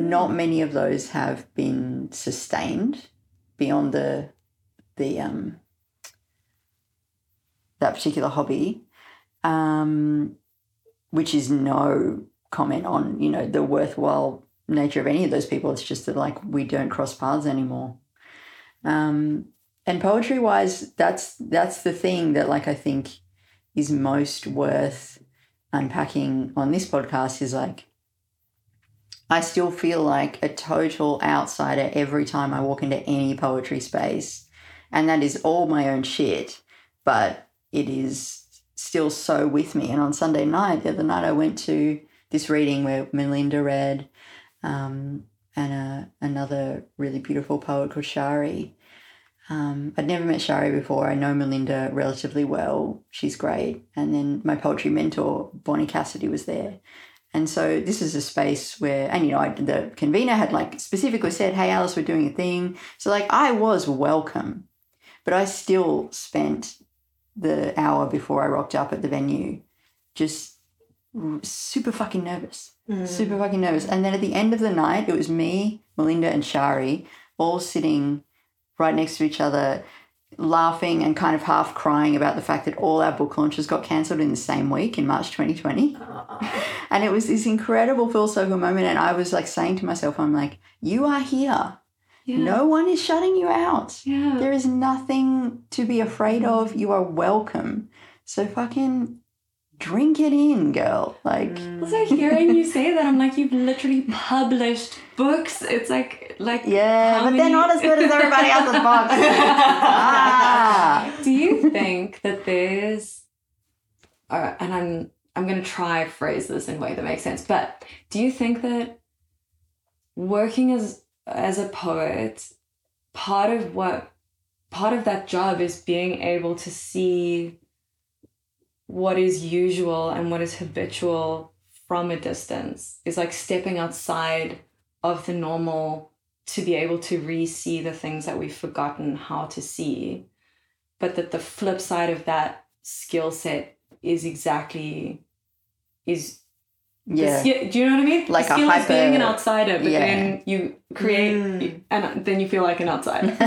Not many of those have been sustained beyond the the um that particular hobby, um, which is no comment on you know the worthwhile nature of any of those people. It's just that like we don't cross paths anymore. Um, and poetry wise, that's that's the thing that like I think is most worth unpacking on this podcast is like I still feel like a total outsider every time I walk into any poetry space. And that is all my own shit, but it is still so with me. And on Sunday night, the other night, I went to this reading where Melinda read um, and uh, another really beautiful poet called Shari. Um, I'd never met Shari before. I know Melinda relatively well. She's great. And then my poetry mentor, Bonny Cassidy, was there. And so this is a space where, and you know, I, the convener had like specifically said, "Hey, Alice, we're doing a thing." So like, I was welcome, but I still spent the hour before I rocked up at the venue, just super fucking nervous, Mm. super fucking nervous. And then at the end of the night, it was me, Melinda, and Shari all sitting right next to each other, laughing and kind of half crying about the fact that all our book launches got cancelled in the same week in March 2020. And it was this incredible full circle moment. And I was like saying to myself, I'm like, you are here. Yeah. No one is shutting you out. Yeah. There is nothing to be afraid of. You are welcome. So fucking drink it in, girl. Like, Also, hearing you say that, I'm like, you've literally published books. It's like, like, yeah, but they're not as good as everybody else's books. ah. Do you think that there's, uh, and I'm I'm gonna try phrase this in a way that makes sense, but do you think that working as as a poet, part of what part of that job is being able to see what is usual and what is habitual from a distance is like stepping outside of the normal to be able to re-see the things that we've forgotten how to see. But that the flip side of that skill set is exactly is Yeah. do you know what I mean? Like the a skill is being an outsider, but yeah. then you create Mm. and then you feel like an outsider.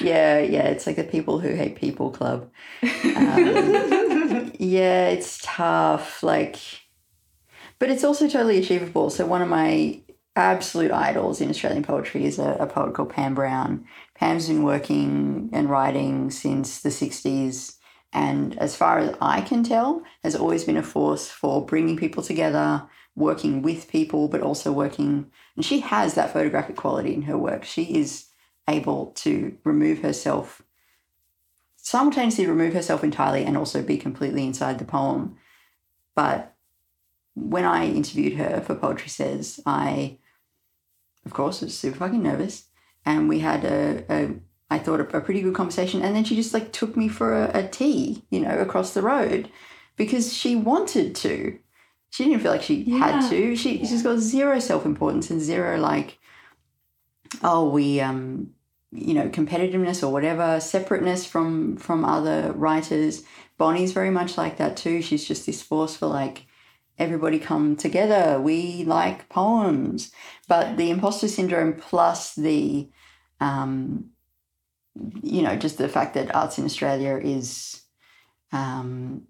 yeah, yeah. It's like the people who hate people club. Um, yeah, it's tough. Like, but it's also totally achievable. So one of my absolute idols in Australian poetry is a, a poet called Pam Brown. Pam's been working and writing since the '60s, and as far as I can tell, has always been a force for bringing people together, working with people, but also working. And she has that photographic quality in her work. She is able to remove herself simultaneously remove herself entirely and also be completely inside the poem. But when I interviewed her for Poetry Says, I, of course, was super fucking nervous. and we had a, a I thought a, a pretty good conversation. And then she just like took me for a, a tea, you know, across the road because she wanted to. She didn't feel like she had to. She she's got zero self importance and zero like, oh, we um, you know, competitiveness or whatever, separateness from from other writers. Bonny's very much like that too. She's just this force for like everybody come together. We like poems, but the imposter syndrome plus the um, you know, just the fact that arts in Australia is, um,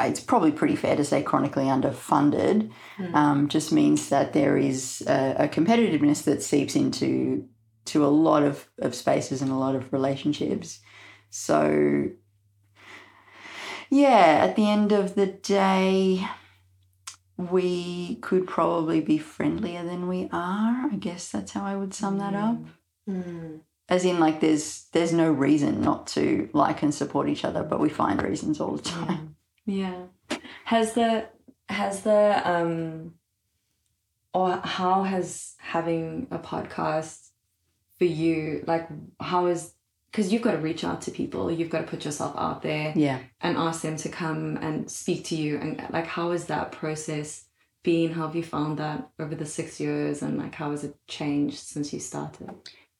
it's probably pretty fair to say chronically underfunded, Mm. um, just means that there is a, a competitiveness that seeps into to a lot of, of spaces and a lot of relationships. So, yeah, at the end of the day, we could probably be friendlier than we are. I guess that's how I would sum that up Mm. As in like there's there's no reason not to like and support each other but we find reasons all the time. Yeah. Has the has the um or how has having a podcast for you like how is because you've got to reach out to people you've got to put yourself out there yeah. and ask them to come and speak to you and like how is that process been? How have you found that over the six years and like how has it changed since you started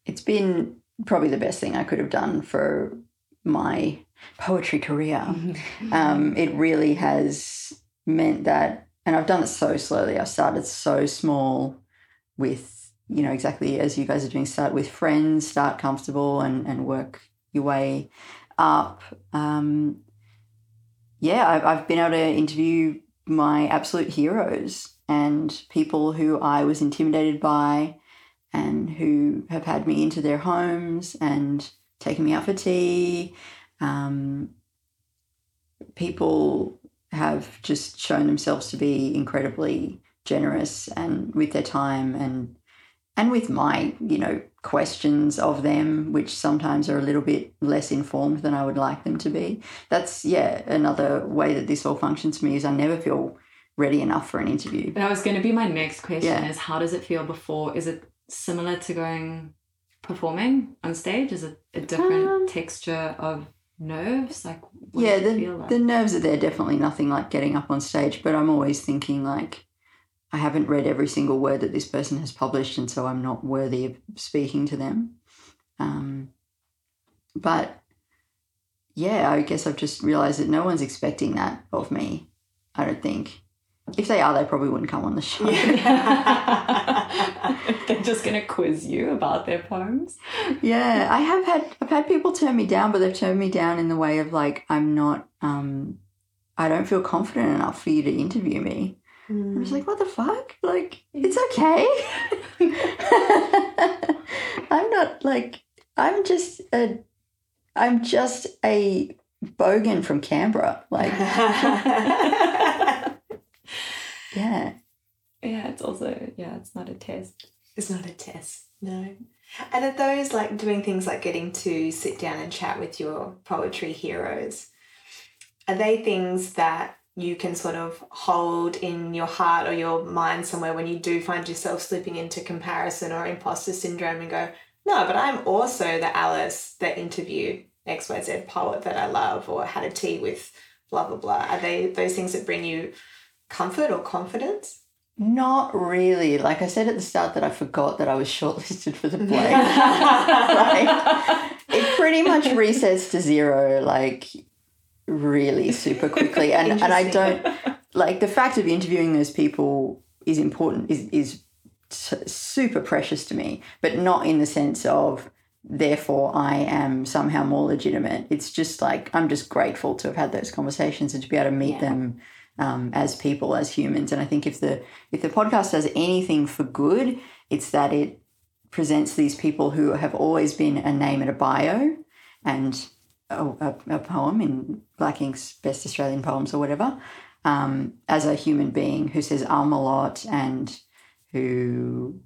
it's been probably the best thing i could have done for my poetry career. Um, it really has meant that and i've done it so slowly. I started so small with you know exactly as you guys are doing start with friends start comfortable and, and work your way up. Um, yeah I've, I've been able to interview my absolute heroes and people who i was intimidated by and who have had me into their homes and taken me out for tea um, people have just shown themselves to be incredibly generous and with their time and and with my you know questions of them which sometimes are a little bit less informed than I would like them to be that's yeah another way that this all functions for me is I never feel ready enough for an interview That was going to be my next question Yeah. is how does it feel before? Is it similar to going performing on stage? Is it a different Um, texture of nerves? Like what yeah the, feel like? the nerves are there definitely nothing like getting up on stage but i'm always thinking like i haven't read every single word that this person has published and so i'm not worthy of speaking to them um, but yeah i guess i've just realized that no one's expecting that of me i don't think if they are they probably wouldn't come on the show They're just going to quiz you about their poems. yeah i have had i've had people turn me down but they've turned me down in the way of like i'm not um i don't feel confident enough for you to interview me I Mm. was like, what the fuck? Like, it's okay. I'm not like, I'm just a, I'm just a bogan from Canberra. Like, yeah. Yeah, it's also, yeah, it's not a test. It's not a test, no. And are those like doing things like getting to sit down and chat with your poetry heroes? Are they things that you can sort of hold in your heart or your mind somewhere when you do find yourself slipping into comparison or imposter syndrome and go, no, but I'm also the Alice that interviewed XYZ poet that I love or had a tea with blah blah blah. Are they those things that bring you comfort or confidence? Not really. Like I said at the start that I forgot that I was shortlisted for the play. like, it pretty much resets to zero, like really super quickly. And and I don't like the fact of interviewing those people is important is is super precious to me, but not in the sense of therefore I am somehow more legitimate. It's just like I'm just grateful to have had those conversations and to be able to meet Yeah. them um, as people, as humans. And I think if the if the podcast does anything for good, it's that it presents these people who have always been a name and a bio and a, a, poem in Black Inc.'s Best Australian Poems or whatever, um, as a human being who says um a lot and who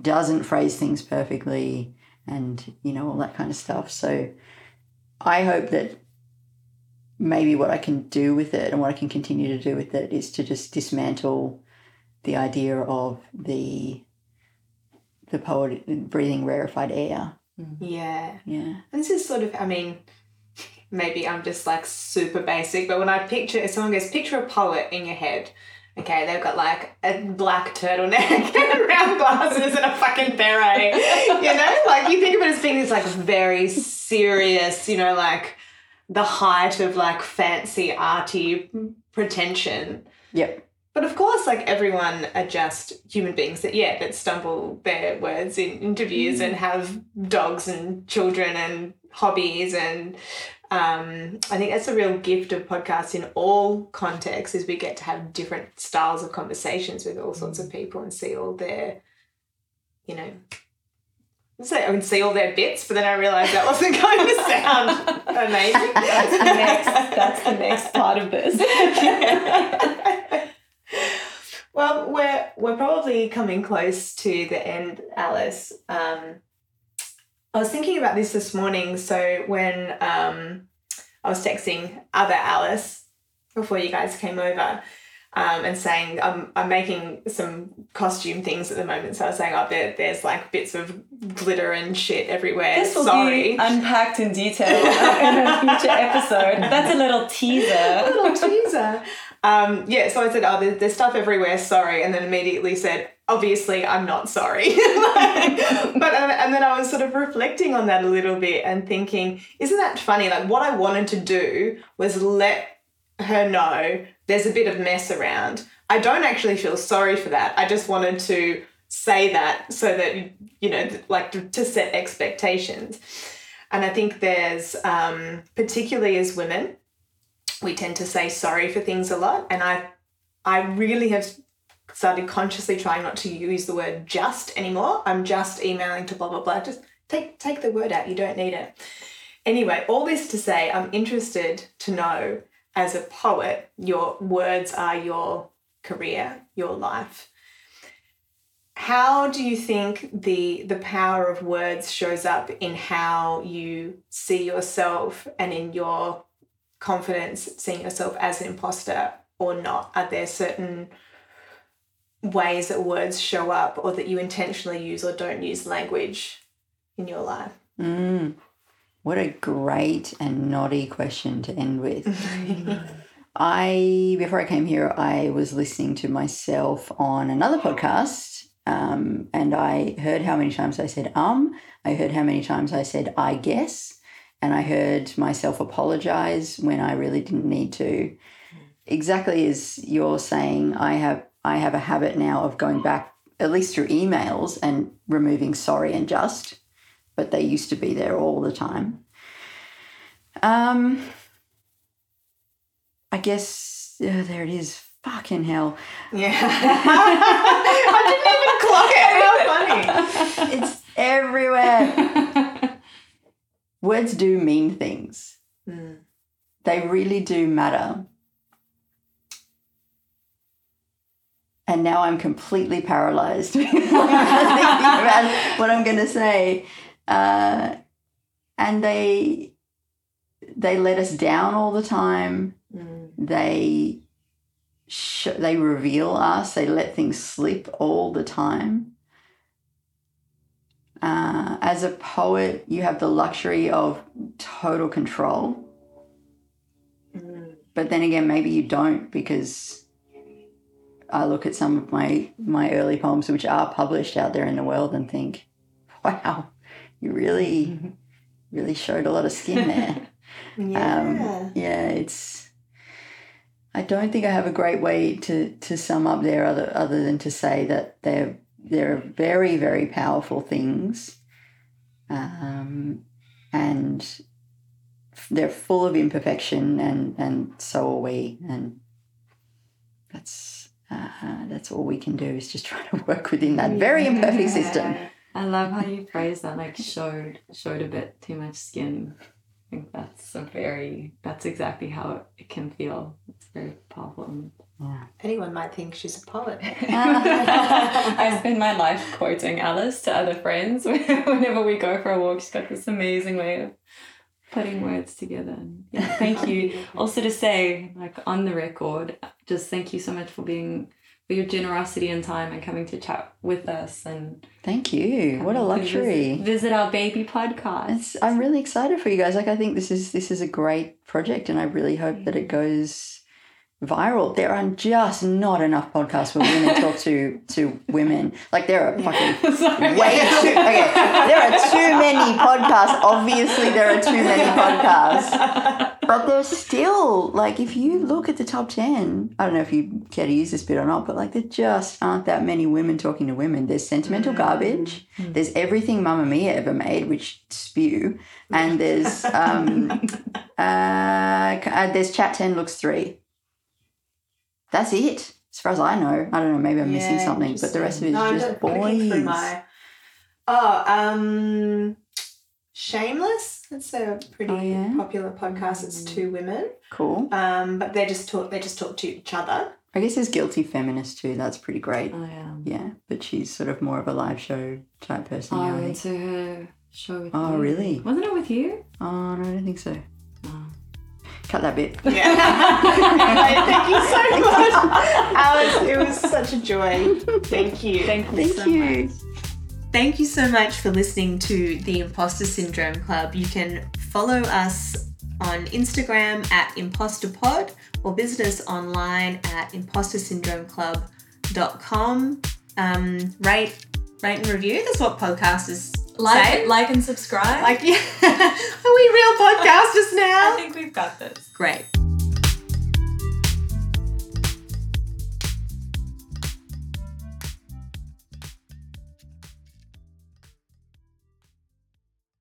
doesn't phrase things perfectly and, you know, all that kind of stuff. So I hope that maybe what I can do with it and what I can continue to do with it is to just dismantle the idea of the the poet breathing rarefied air. Mm-hmm. Yeah. Yeah. And this is sort of, I mean, maybe I'm just like super basic, but when I picture, if someone goes, picture a poet in your head, okay, they've got like a black turtleneck and round glasses and a fucking beret, you know? Like you think of it as being this like very serious, you know, like the height of like fancy arty pretension. Yep. But of course, like everyone are just human beings that, yeah, that stumble their words in interviews and have dogs and children and hobbies. And um, I think that's a real gift of podcasts in all contexts is we get to have different styles of conversations with all sorts of people and see all their, you know, Say I would see all their bits, but then I realised that wasn't going to sound amazing. That's the next. That's the next part of this. well, we're we're probably coming close to the end, Alice. Um, I was thinking about this this morning. So when um, I was texting other Alice before you guys came over. Um, and saying I'm, I'm making some costume things at the moment. So I was saying, oh, there, there's like bits of glitter and shit everywhere. This will Sorry. be unpacked in detail in a future episode. That's a little teaser. A little teaser. Um, yeah, so I said, oh, there's, there's stuff everywhere, sorry. And then immediately said, obviously, I'm not sorry. but, um, and then I was sort of reflecting on that a little bit and thinking, isn't that funny? Like, what I wanted to do was let her know there's a bit of mess around. I don't actually feel sorry for that. I just wanted to say that so that, you know, like to, to set expectations. And I think there's, um, particularly as women, we tend to say sorry for things a lot and i i really have started consciously trying not to use the word just anymore i'm just emailing to blah blah blah just take take the word out you don't need it anyway all this to say i'm interested to know as a poet your words are your career your life how do you think the the power of words shows up in how you see yourself and in your confidence seeing yourself as an imposter or not? Are there certain ways that words show up or that you intentionally use or don't use language in your life? Mm. What a great and naughty question to end with. I, before I came here, I was listening to myself on another podcast um, and I heard how many times I said um. I heard how many times I said I guess and I heard myself apologize when I really didn't need to. Exactly as you're saying, I have I have a habit now of going back at least through emails and removing sorry and just, but they used to be there all the time. Um, I guess uh, there it is. Fucking hell. Yeah. I didn't even clock it. How funny. It's everywhere. Words do mean things. Mm. They really do matter. And now I'm completely paralyzed thinking about what I'm going to say. Uh, and they they let us down all the time. Mm. They sh- they reveal us. They let things slip all the time. Uh, as a poet, you have the luxury of total control. Mm. But then again, maybe you don't because I look at some of my my early poems, which are published out there in the world, and think, "Wow, you really, really showed a lot of skin there." Yeah. Um, yeah, it's. I don't think I have a great way to to sum up there, other other than to say that they're they're very very powerful things, um, and they're full of imperfection, and and so are we, and that's uh, that's all we can do is just try to work within that very imperfect system. I love how you phrase that, like showed showed a bit too much skin. I think that's a very that's exactly how it can feel. It's very powerful. Yeah. Anyone might think she's a poet. I spend my life quoting Alice to other friends whenever we go for a walk. She's got this amazing way of putting words together. Yeah, thank you. Also to say, like on the record, just thank you so much for being for your generosity and time and coming to chat with us and Thank you. What a luxury. Visit, visit our baby podcast. It's, I'm really excited for you guys. Like I think this is this is a great project, and I really hope that it goes viral. There are just not enough podcasts where women talk to to women. Like there are fucking Sorry. way too. Okay, there are too many podcasts. Obviously, there are too many podcasts. But there's still like if you look at the top ten, I don't know if you care to use this bit or not, but like there just aren't that many women talking to women. There's sentimental garbage. There's everything Mamamia ever made, which spew, and there's um uh, uh there's chat ten looks three. That's it, as far as I know. I don't know. Maybe I'm missing something, but the rest of it is No, just just looking boys. my- Oh, um, Shameless. That's a pretty Oh, yeah? popular podcast. It's two women, Cool. um, but they just talk. They just talk to each other. I guess there's guilty feminist too. That's pretty great. Oh yeah. Yeah, but she's sort of more of a live show type I personality. went to her show with Oh, you. really? Wasn't it with you? Oh, no, I don't think so. Cut that bit. Yeah. Thank you so much, Alice. It was such a joy. Thank you. Thank you Thank so you. much. Thank you so much for listening to the Imposter Syndrome Club. You can follow us on Instagram at imposterpod or visit us online at impostersyndromeclub.com. Um, rate, rate and review. That's what podcasters Like, say. like and subscribe. like, yeah. Are we real podcasters now? I think we've got this. Great.